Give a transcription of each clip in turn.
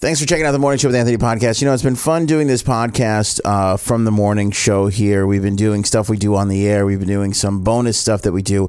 Thanks for checking out the Morning Show with Anthony podcast. You know, it's been fun doing this podcast uh, from the morning show here. We've been doing stuff we do on the air, we've been doing some bonus stuff that we do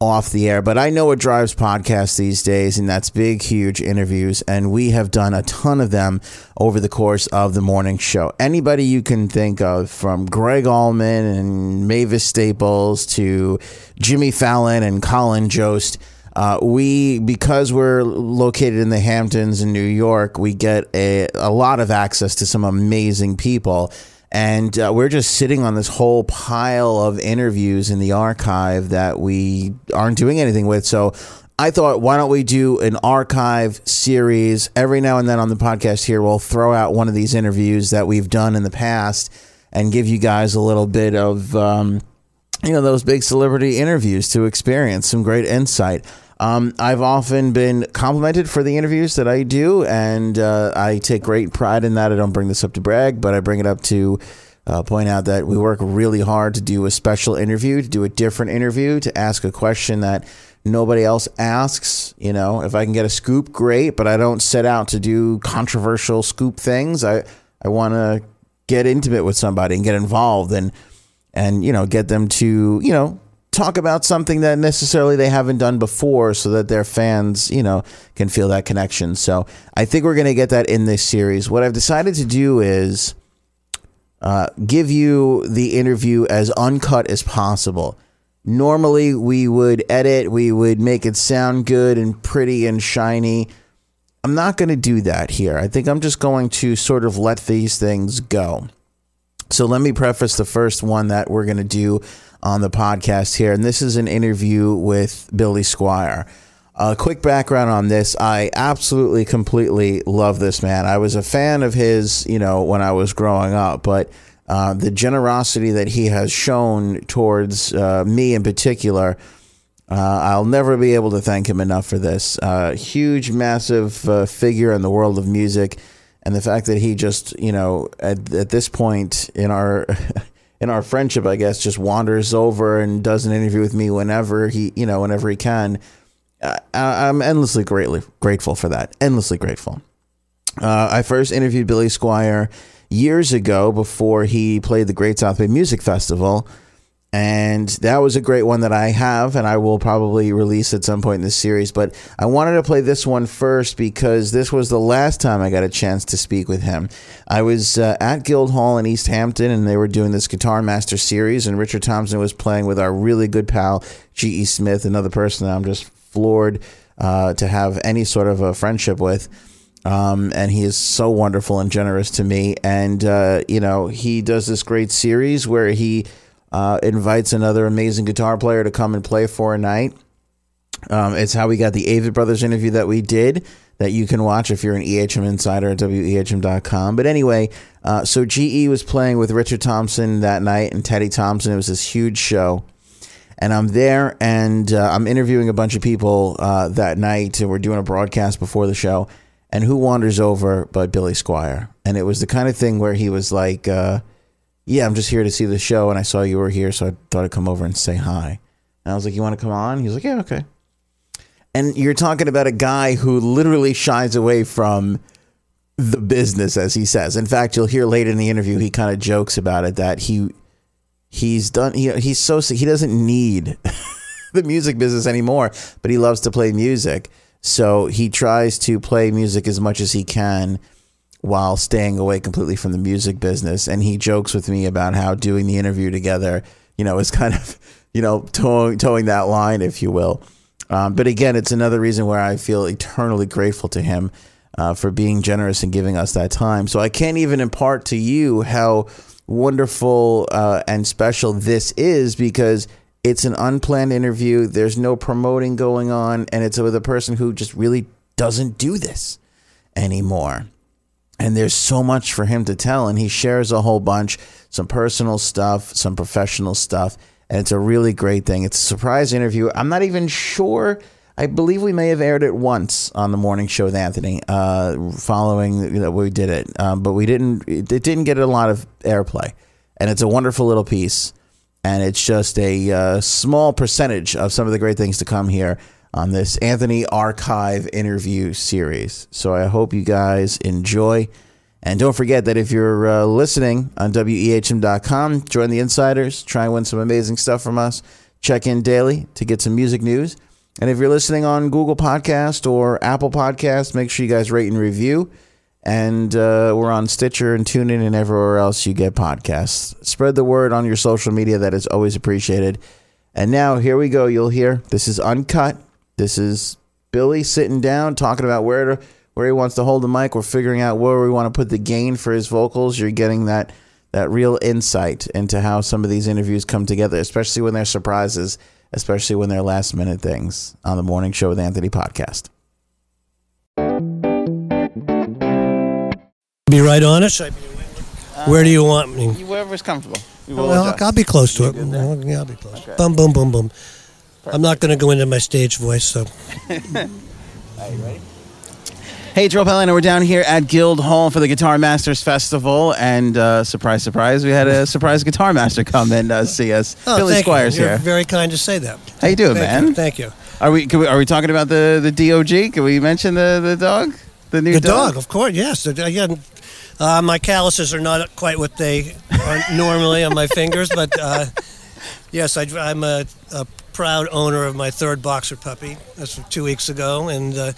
off the air. But I know what drives podcasts these days, and that's big, huge interviews. And we have done a ton of them over the course of the morning show. Anybody you can think of, from Gregg Allman and Mavis Staples to Jimmy Fallon and Colin Jost. Uh, we because we're located in the Hamptons in New York, we get a, a lot of access to some amazing people. And uh, we're just sitting on this whole pile of interviews in the archive that we aren't doing anything with. So I thought, why don't we do an archive series every now and then on the podcast here? We'll throw out one of these interviews that we've done in the past and give you guys a little bit of. Um, you know those big celebrity interviews to experience some great insight. Um, I've often been complimented for the interviews that I do, and uh, I take great pride in that. I don't bring this up to brag, but I bring it up to uh, point out that we work really hard to do a special interview, to do a different interview, to ask a question that nobody else asks. You know, if I can get a scoop, great, but I don't set out to do controversial scoop things. I I want to get intimate with somebody and get involved and and you know get them to you know talk about something that necessarily they haven't done before so that their fans, you know, can feel that connection. So I think we're going to get that in this series. What I've decided to do is uh, give you the interview as uncut as possible. Normally, we would edit, we would make it sound good and pretty and shiny. I'm not going to do that here. I think I'm just going to sort of let these things go. So let me preface the first one that we're going to do on the podcast here. And this is an interview with Billy Squier. A quick background on this. I absolutely, completely love this man. I was a fan of his, you know, when I was growing up, but uh, the generosity that he has shown towards uh, me in particular, uh, I'll never be able to thank him enough for this. Uh, huge, massive uh, figure in the world of music. And the fact that he just, you know, at, at this point in our in our friendship, I guess, just wanders over and does an interview with me whenever he, you know, whenever he can. I, am endlessly greatly grateful for that. Endlessly grateful. Uh, I first interviewed Billy Squier years ago before he played the Great South Bay Music Festival and that was a great one that I have, and I will probably release at some point in this series. But I wanted to play this one first because this was the last time I got a chance to speak with him. I was uh, at Guildhall in East Hampton, and they were doing this Guitar Master series, and Richard Thompson was playing with our really good pal G.E. Smith, another person that I'm just floored uh, to have any sort of a friendship with. Um, and he is so wonderful and generous to me. And, uh, you know, he does this great series where he uh, invites another amazing guitar player to come and play for a night. Um, it's how we got the Avett Brothers interview that we did that you can watch if you're an EHM insider at wehm.com. But anyway, uh, so GE was playing with Richard Thompson that night and Teddy Thompson. It was this huge show. And I'm there and uh, I'm interviewing a bunch of people uh, that night. And we're doing a broadcast before the show. And who wanders over but Billy Squier? And it was the kind of thing where he was like, uh, yeah, I'm just here to see the show, and I saw you were here, so I thought I'd come over and say hi. And I was like, you want to come on? He was like, yeah, okay. And you're talking about a guy who literally shies away from the business, as he says. In fact, you'll hear later in the interview he kind of jokes about it that he he's done he, he's so he doesn't need the music business anymore, but he loves to play music. So he tries to play music as much as he can while staying away completely from the music business. And he jokes with me about how doing the interview together, you know, is kind of, you know, towing, towing that line, if you will. Um, but again, it's another reason where I feel eternally grateful to him uh, for being generous and giving us that time. So I can't even impart to you how wonderful uh, and special this is because it's an unplanned interview. There's no promoting going on, and it's with a person who just really doesn't do this anymore and there's so much for him to tell and he shares a whole bunch some personal stuff some professional stuff and it's a really great thing. It's a surprise interview. I'm not even sure i believe we may have aired it once on the morning show with anthony uh, following that we did it. Um, but we didn't it didn't get a lot of airplay. And it's a wonderful little piece and it's just a uh, small percentage of some of the great things to come here on this Anthony Archive interview series. So I hope you guys enjoy. And don't forget that if you're uh, listening on WEHM.com, join the insiders, try and win some amazing stuff from us. Check in daily to get some music news. And if you're listening on Google Podcast or Apple Podcast, make sure you guys rate and review. And uh, we're on Stitcher and TuneIn and everywhere else you get podcasts. Spread the word on your social media. That is always appreciated. And now here we go. You'll hear this is uncut. This is Billy sitting down talking about where to where he wants to hold the mic. We're figuring out where we want to put the gain for his vocals. You're getting that that real insight into how some of these interviews come together, especially when they're surprises, especially when they're last minute things on the morning show with Anthony podcast. Be right on it. Should I be- Where do you want me? Wherever's comfortable. Well, I'll be close to it. Well, Yeah, I'll be close. Boom, boom, boom, boom. I'm not going to go into my stage voice, so Hey, it's Joe Pellino. We're down here at Guild Hall for the Guitar Masters Festival, and uh, surprise, surprise, we had a surprise guitar master come and uh, see us. Oh, Billy thank Squires you. You're here. very kind to say that. How you doing, Thank man? you. Thank you. Are we, can we are we talking about the the DOG? Can we mention the the dog? The new The dog, of course, yes. Again, uh, my calluses are not quite what they are normally on my fingers, but uh, yes, I, I'm a, a proud owner of my third boxer puppy. That's from two weeks ago, and uh,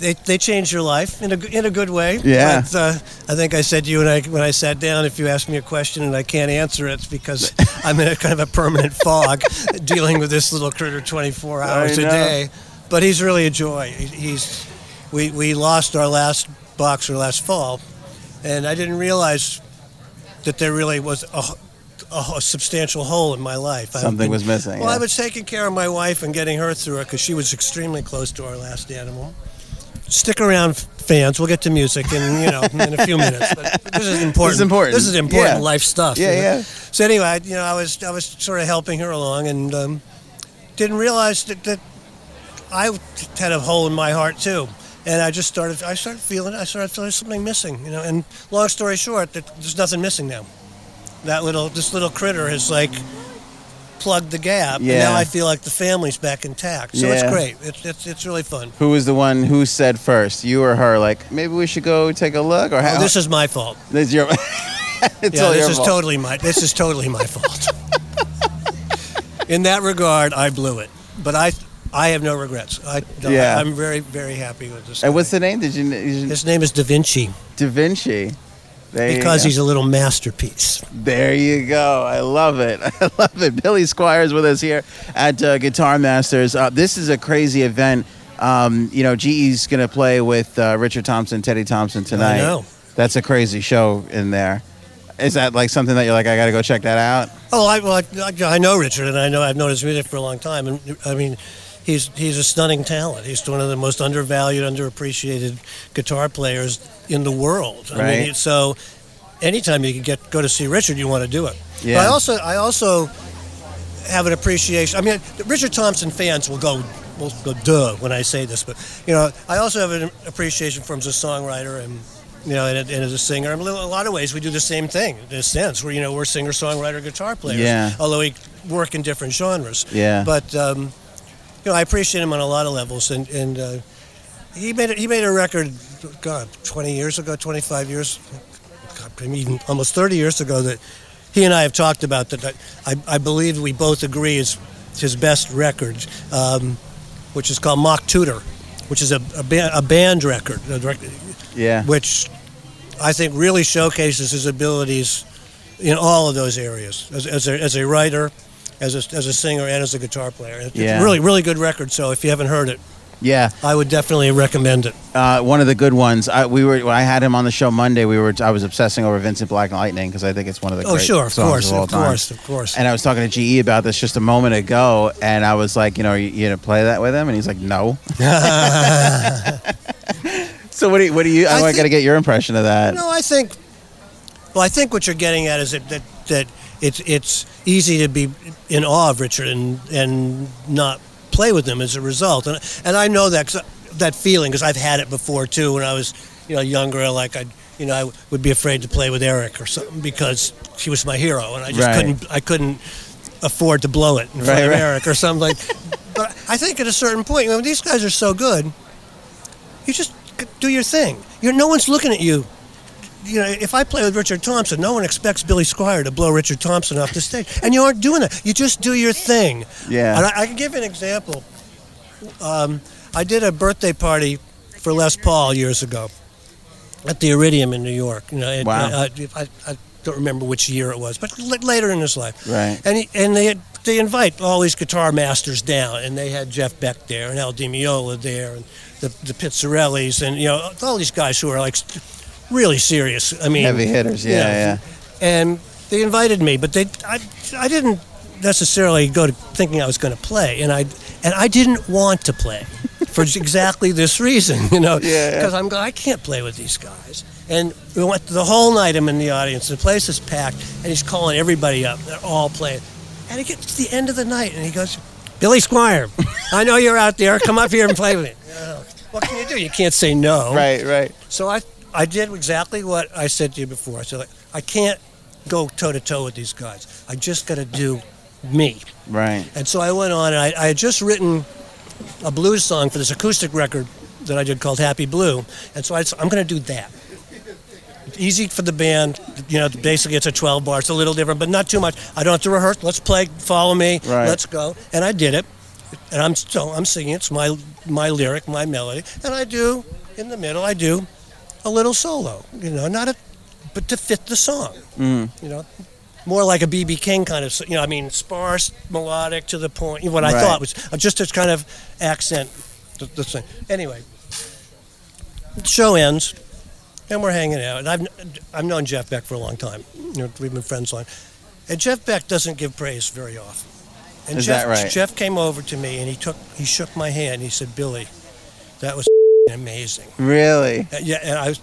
they they changed your life in a in a good way. Yeah. But, uh, I think I said to you when I when I sat down, if you ask me a question and I can't answer it, it's because I'm in a kind of a permanent fog, dealing with this little critter 24 hours a day. But he's really a joy. He- He's we we lost our last boxer last fall, and I didn't realize that there really was a, a, a substantial hole in my life. Something been- was missing, Well, yeah. I was taking care of my wife and getting her through it because she was extremely close to our last animal. Stick around, fans. We'll get to music in you know in a few minutes. But this is important. This is important. This is important Yeah. life stuff. Yeah, you know? yeah. So anyway, I- you know, I was I was sort of helping her along and um, didn't realize that, that I had a hole in my heart too. And I just started. I started feeling. I started feeling something missing. You know. And long story short, that there's nothing missing now. That little, this little critter has like plugged the gap. And now I feel like the family's back intact. So Yeah. it's great. It's, it's it's really fun. Who was the one who said first, you or her? Like maybe we should go take a look, or how? Oh, this is my fault. this is your. it's yeah, this is fault. totally my. This is totally my fault. In that regard, I blew it. But I, I have no regrets. I, Yeah. I'm very, very happy with this. And guy. what's the name? Did you? did you His name is Da Vinci Da Vinci. There because he's a little masterpiece. There you go. I love it. I love it. Billy Squier's with us here at uh, Guitar Masters. Uh, this is a crazy event. Um, you know, GE's going to play with uh, Richard Thompson, Teddy Thompson tonight. know. That's a crazy show in there. Is that like something that you're like, I got to go check that out? Oh, I, well, I, I know Richard, and I know I've known his music for a long time, and I mean, he's he's a stunning talent. He's one of the most undervalued, underappreciated guitar players in the world. I Right. mean, so anytime you can get go to see Richard, you want to do it. Yeah. But I also I also have an appreciation. I mean, Richard Thompson fans will go will go duh when I say this, but you know, I also have an appreciation for him as a songwriter and. You know, and, and as a singer, in a lot of ways, we do the same thing. In a sense, where you know we're singer, songwriter, guitar players. Yeah. Although we work in different genres. Yeah. But um, you know, I appreciate him on a lot of levels, and and uh, he made a, he made a record, God, 20 years ago, 25 years, God, even almost 30 years ago that he and I have talked about that. that I, I believe we both agree is his best record, um, which is called Mock Tudor, which is a, a, band, a band record, a record, Yeah. which I think really showcases his abilities in all of those areas as, as, a, as a writer, as a, as a singer, and as a guitar player. It's Yeah. a really, really good record. So if you haven't heard it, Yeah. I would definitely recommend it. Uh, one of the good ones. I, we were when I had him on the show Monday. We were I was obsessing over Vincent Black Lightning because I think it's one of the Oh, sure, of course, of of course, of course. And I was talking to GE about this just a moment ago, and I was like, you know, are you, you gonna play that with him? And he's like, no. so what do you? What do you? I, I I got to get your impression of that. No, I think. Well, I think what you're getting at is that that, that it's it's easy to be in awe of Richard and and not play with him as a result. And and I know that 'cause that feeling because I've had it before too. When I was you know younger, like I you know I would be afraid to play with Eric or something because he was my hero, and I just Right. couldn't I couldn't afford to blow it in front Right, of right. Eric or something like. But I think at a certain point, when these guys are so good, you just do your thing. You're no one's looking at you. You know, if I play with Richard Thompson, no one expects Billy Squier to blow Richard Thompson off the stage, and you aren't doing that. You just do your thing. Yeah. And I, I can give you an example. Um, I did a birthday party for Les Paul years ago at the Iridium in New York. You know, and, Wow. uh, I, I don't remember which year it was, but l- later in his life. Right. And he, and they they invite all these guitar masters down, and they had Jeff Beck there, and Al Di Meola there, and the the Pizzarellis, and you know all these guys who are like really serious. I mean, Heavy hitters, yeah, yeah. And they invited me, but they I, I didn't necessarily go to thinking I was going to play, and I and I didn't want to play for exactly this reason, you know, Yeah, yeah. because I'm going I can't play with these guys. And we went the whole night. I'm in the audience. The place is packed, and he's calling everybody up. They're all playing. And he gets to the end of the night, and he goes, "Billy Squier, I know you're out there. Come up here and play with me." You know, what can you do? You can't say no. Right, right. So I, I did exactly what I said to you before. I said, like, I can't go toe to toe with these guys. I just got to do me. Right. And so I went on, and I, I had just written a blues song for this acoustic record that I did called Happy Blue. And so I, am going to do that. Easy for the band. You know, basically it's a 12 bar. It's a little different, but not too much. I don't have to rehearse. Let's play. Follow me. Right. Let's go. And I did it. And I'm still I'm singing. It's my my lyric, my melody. And I do in the middle. I do a little solo. You know, not a, but to fit the song. Mm. You know, more like a BB King kind of, you know, I mean, sparse, melodic, to the point. What I Right. thought was uh, just to kind of accent the, the thing. Anyway, the show ends, and we're hanging out. And I've I've known Jeff Beck for a long time. You know, we've been friends long. And Jeff Beck doesn't give praise very often. And Is Jeff, that right? Jeff came over to me and he took he shook my hand. He said, "Billy, that was amazing." Really? Uh, Yeah, and I,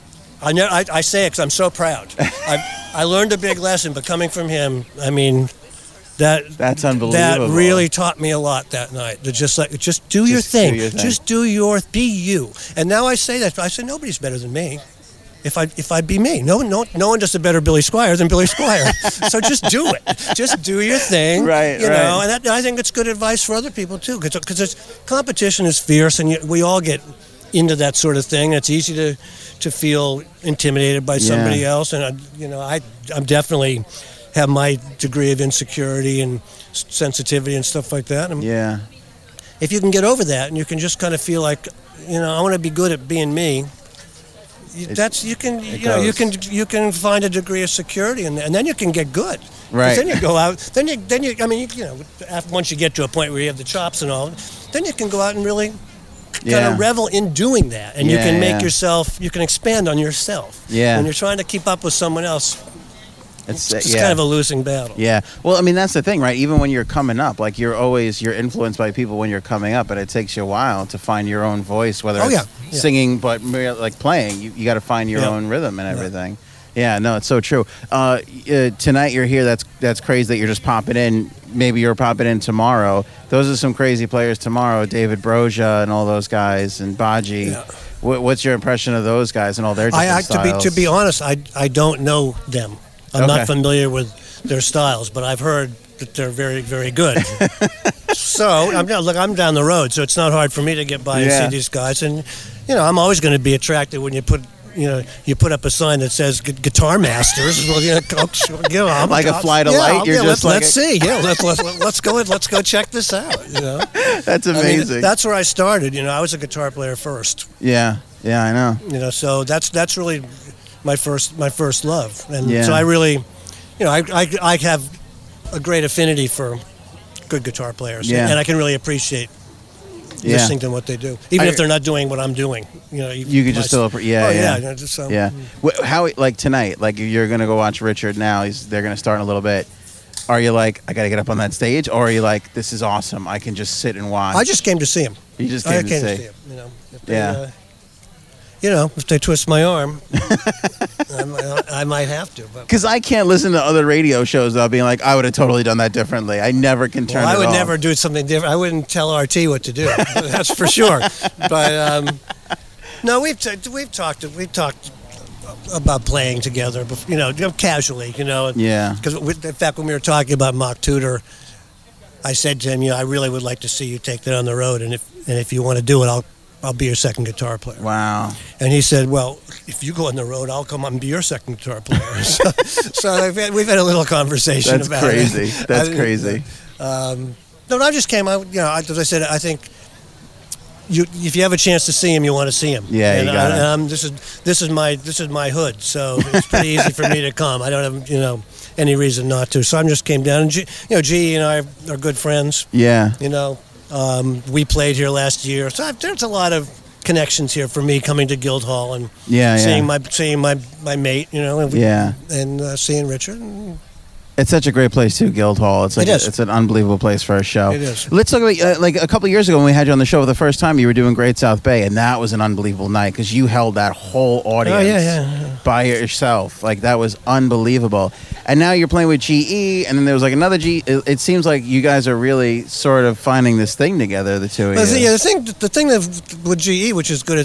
I, know, I, I say it because I'm so proud. I, I learned a big lesson, but coming from him, I mean, that That's unbelievable. that really taught me a lot that night. To just like, just do your Just do thing. your thing. Just do your, be you. And now I say that. I say nobody's better than me. If I if I'd be me, no no no one does a better Billy Squier than Billy Squier. so just do it. Just do your thing. Right, You know, and that, I think it's good advice for other people too, because competition is fierce, and we all get into that sort of thing. It's easy to to feel intimidated by somebody Yeah. else, and I, you know, I I'm definitely have my degree of insecurity and sensitivity and stuff like that. And Yeah. if you can get over that, and you can just kind of feel like, you know, I want to be good at being me. you- That's you can you know you can you can find a degree of security in there, and then you can get good. Right. Then you go out. Then you then you I mean you, you know after, once you get to a point where you have the chops and all, then you can go out and really kind Yeah. of revel in doing that, and you can make yeah. yourself you can expand on yourself. Yeah. When you're trying to keep up with someone else, It's, it's yeah. kind of a losing battle. Yeah. Well, I mean, that's the thing, right? Even when you're coming up, like you're always you're influenced by people when you're coming up, but it takes you a while to find your own voice, whether Oh, it's yeah. Yeah. singing, but like playing. You, you got to find your Yeah. own rhythm and everything. Yeah. No, it's so true. Uh, uh, tonight you're here. That's that's crazy that you're just popping in. Maybe you're popping in tomorrow. Those are some crazy players tomorrow. David Broja and all those guys and Baji. Yeah. What, what's your impression of those guys and all their different I, I to be to be honest, I I don't know them. I'm Okay. not familiar with their styles, but I've heard that they're very very good. so I'm not look. I'm down the road, so it's not hard for me to get by and see these guys. And you know, I'm always going to be attracted when you put. You know, you put up a sign that says "Guitar Masters." Well, you know, sure, you know, Like a flight of yeah, light, you're yeah, just let's, like let's see. Yeah, let's let's let's go. Let's go check this out. You know, That's I mean, amazing. that's where I started. You know, I was a guitar player first yeah. Yeah, I know. you know so that's that's really my first my first love and Yeah. so i really you know I, I, I have a great affinity for good guitar players Yeah. and i can really appreciate Yeah. listening to what they do even I- if they're not doing what i'm doing you know You could just still, yeah, oh yeah, yeah, just so, yeah. Wh- How like tonight? Like you're gonna go watch Richard now. He's they're gonna start in a little bit. Are you like I gotta get up on that stage, or are you like this is awesome? I can just sit and watch. i just came to see him you just i came came to to see. see him you know if they, Yeah. uh, you know if they twist my arm I, might, I might have to but Because I can't listen to other radio shows without being like, I would have totally done that differently. I never can turn Well, I would off. never do something different. I wouldn't tell RT what to do. That's for sure. But um, no, we've t- we've talked we've talked about playing together, you know, casually, you know. Yeah. Because in fact, when we were talking about Mock Tudor, I said to him, you know, I really would like to see you take that on the road, and if and if you want to do it, I'll I'll be your second guitar player. Wow. And he said, well, if you go on the road, I'll come up and be your second guitar player. so so had, we've had a little conversation That's about crazy. it. That's I- crazy. Um, no, no, I just came. I, you know, I- as I said, I think you, if you have a chance to see him, you want to see him. Yeah, and you gotta. I, um, this is this is my this is my hood, so it's pretty easy for me to come. I don't have you know any reason not to. So I just came down, and G, you know, G and I are good friends. Yeah. You know, um, we played here last year, so I've, there's a lot of connections here for me coming to Guildhall and Yeah, yeah. seeing my seeing my my mate. You know, and, Yeah. and uh, seeing Richard. and- It's such a great place too, Guildhall. It's like It is. it's an unbelievable place for a show. It is. Let's talk about uh, like a couple years ago when we had you on the show for the first time. You were doing Great South Bay, and that was an unbelievable night because you held that whole audience Oh, yeah, yeah. by yourself. Like that was unbelievable. And now you're playing with GE, and then there was like another G. It, it seems like you guys are really sort of finding this thing together, the two of Well, you. yeah, the thing, the thing that with GE, which is good,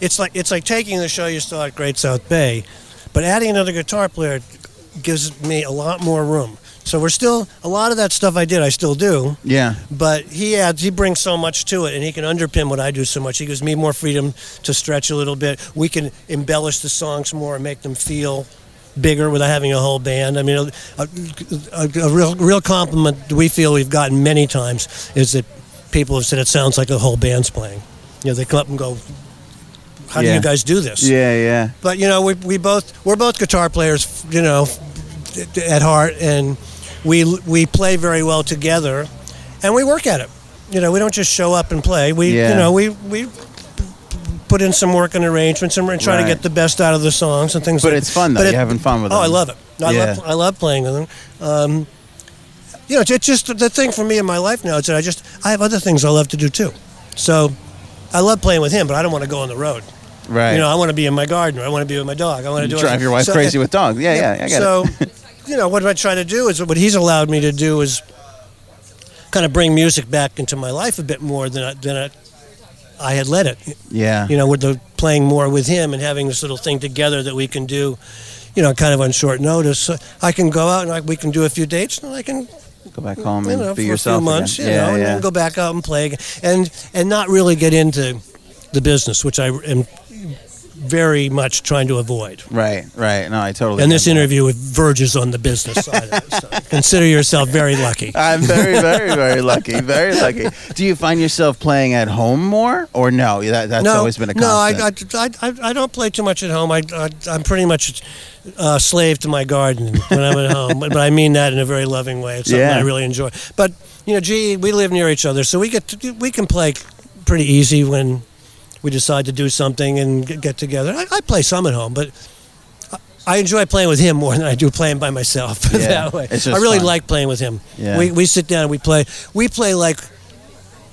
it's like it's like taking the show you saw at Great South Bay, but adding another guitar player gives me a lot more room. So we're still a lot of that stuff I did, I still do, yeah. but he adds, he brings so much to it, and he can underpin what I do so much. He gives me more freedom to stretch a little bit. We can embellish the songs more and make them feel bigger without having a whole band. I mean, a, a, a real real compliment we feel we've gotten many times is that people have said it sounds like a whole band's playing. You know, they come up and go, "How do you guys do this?" Yeah, yeah. But you know, we, we both we're both guitar players, you know, at heart, and we we play very well together, and we work at it. You know, we don't just show up and play. We Yeah. you know we we put in some work and arrangements and we're trying Right. to get the best out of the songs and things. But like it's fun, though. But You're having fun with them. oh, I love it. I Yeah. love I love playing with them. Um, you know, it's just the thing for me in my life now is that I just I have other things I love to do too. So I love playing with him, but I don't want to go on the road. Right. You know, I want to be in my garden. Or I want to be with my dog. I want to do drive your wife so- crazy with dogs. Yeah, yeah. I get so, it. you know, what I try to do is what he's allowed me to do is kind of bring music back into my life a bit more than I, than I, I had let it. Yeah. You know, with the playing more with him and having this little thing together that we can do, you know, kind of on short notice. So I can go out and I, we can do a few dates and I can Go back home you and be yourself a few months, again. you yeah, know, and then go back out and play again. and and not really get into the business, which I am very much trying to avoid. Right, right. No, I totally. And this that. interview verges on the business side of it. So consider yourself very lucky. I'm very, very, very lucky. Very lucky. Do you find yourself playing at home more, or no? That, that's no, always been a constant. No, I, I, I, I, don't play too much at home. I, I, I'm pretty much a slave to my garden when I'm at home. But, but I mean that in a very loving way. It's something Yeah. I really enjoy. But, you know, gee, we live near each other, so we get to, we can play pretty easy when we decide to do something and get, get together. I, I play some at home, but I- enjoy playing with him more than I do playing by myself. Yeah, that way, I really fun. like playing with him. Yeah. We, we sit down and we play. We play like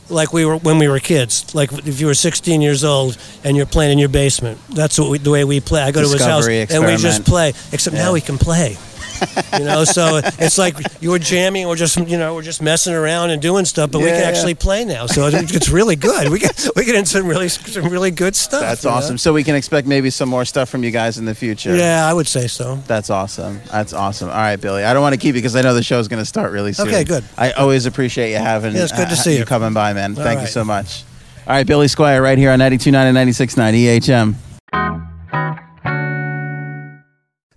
like we were when we were kids. Like if you were 16 years old and you're playing in your basement. That's what we, the way we play. I go to his house Discovery, and we just play. Except Yeah. now we can play. You know, so it's like you were jamming, or just you know, we're just messing around and doing stuff, but we can yeah. actually play now. So it's really good. We get we get into some really some really good stuff. That's you know? awesome. So we can expect maybe some more stuff from you guys in the future. Yeah, I would say so. That's awesome. That's awesome. All right, Billy. I don't want to keep you because I know the show's going to start really soon. Okay, good. I always appreciate you having. Yeah, it's good to see you. coming by, man. All Thank you so much. All right, Billy Squier, right here on 92.9 and 96.9 EHM.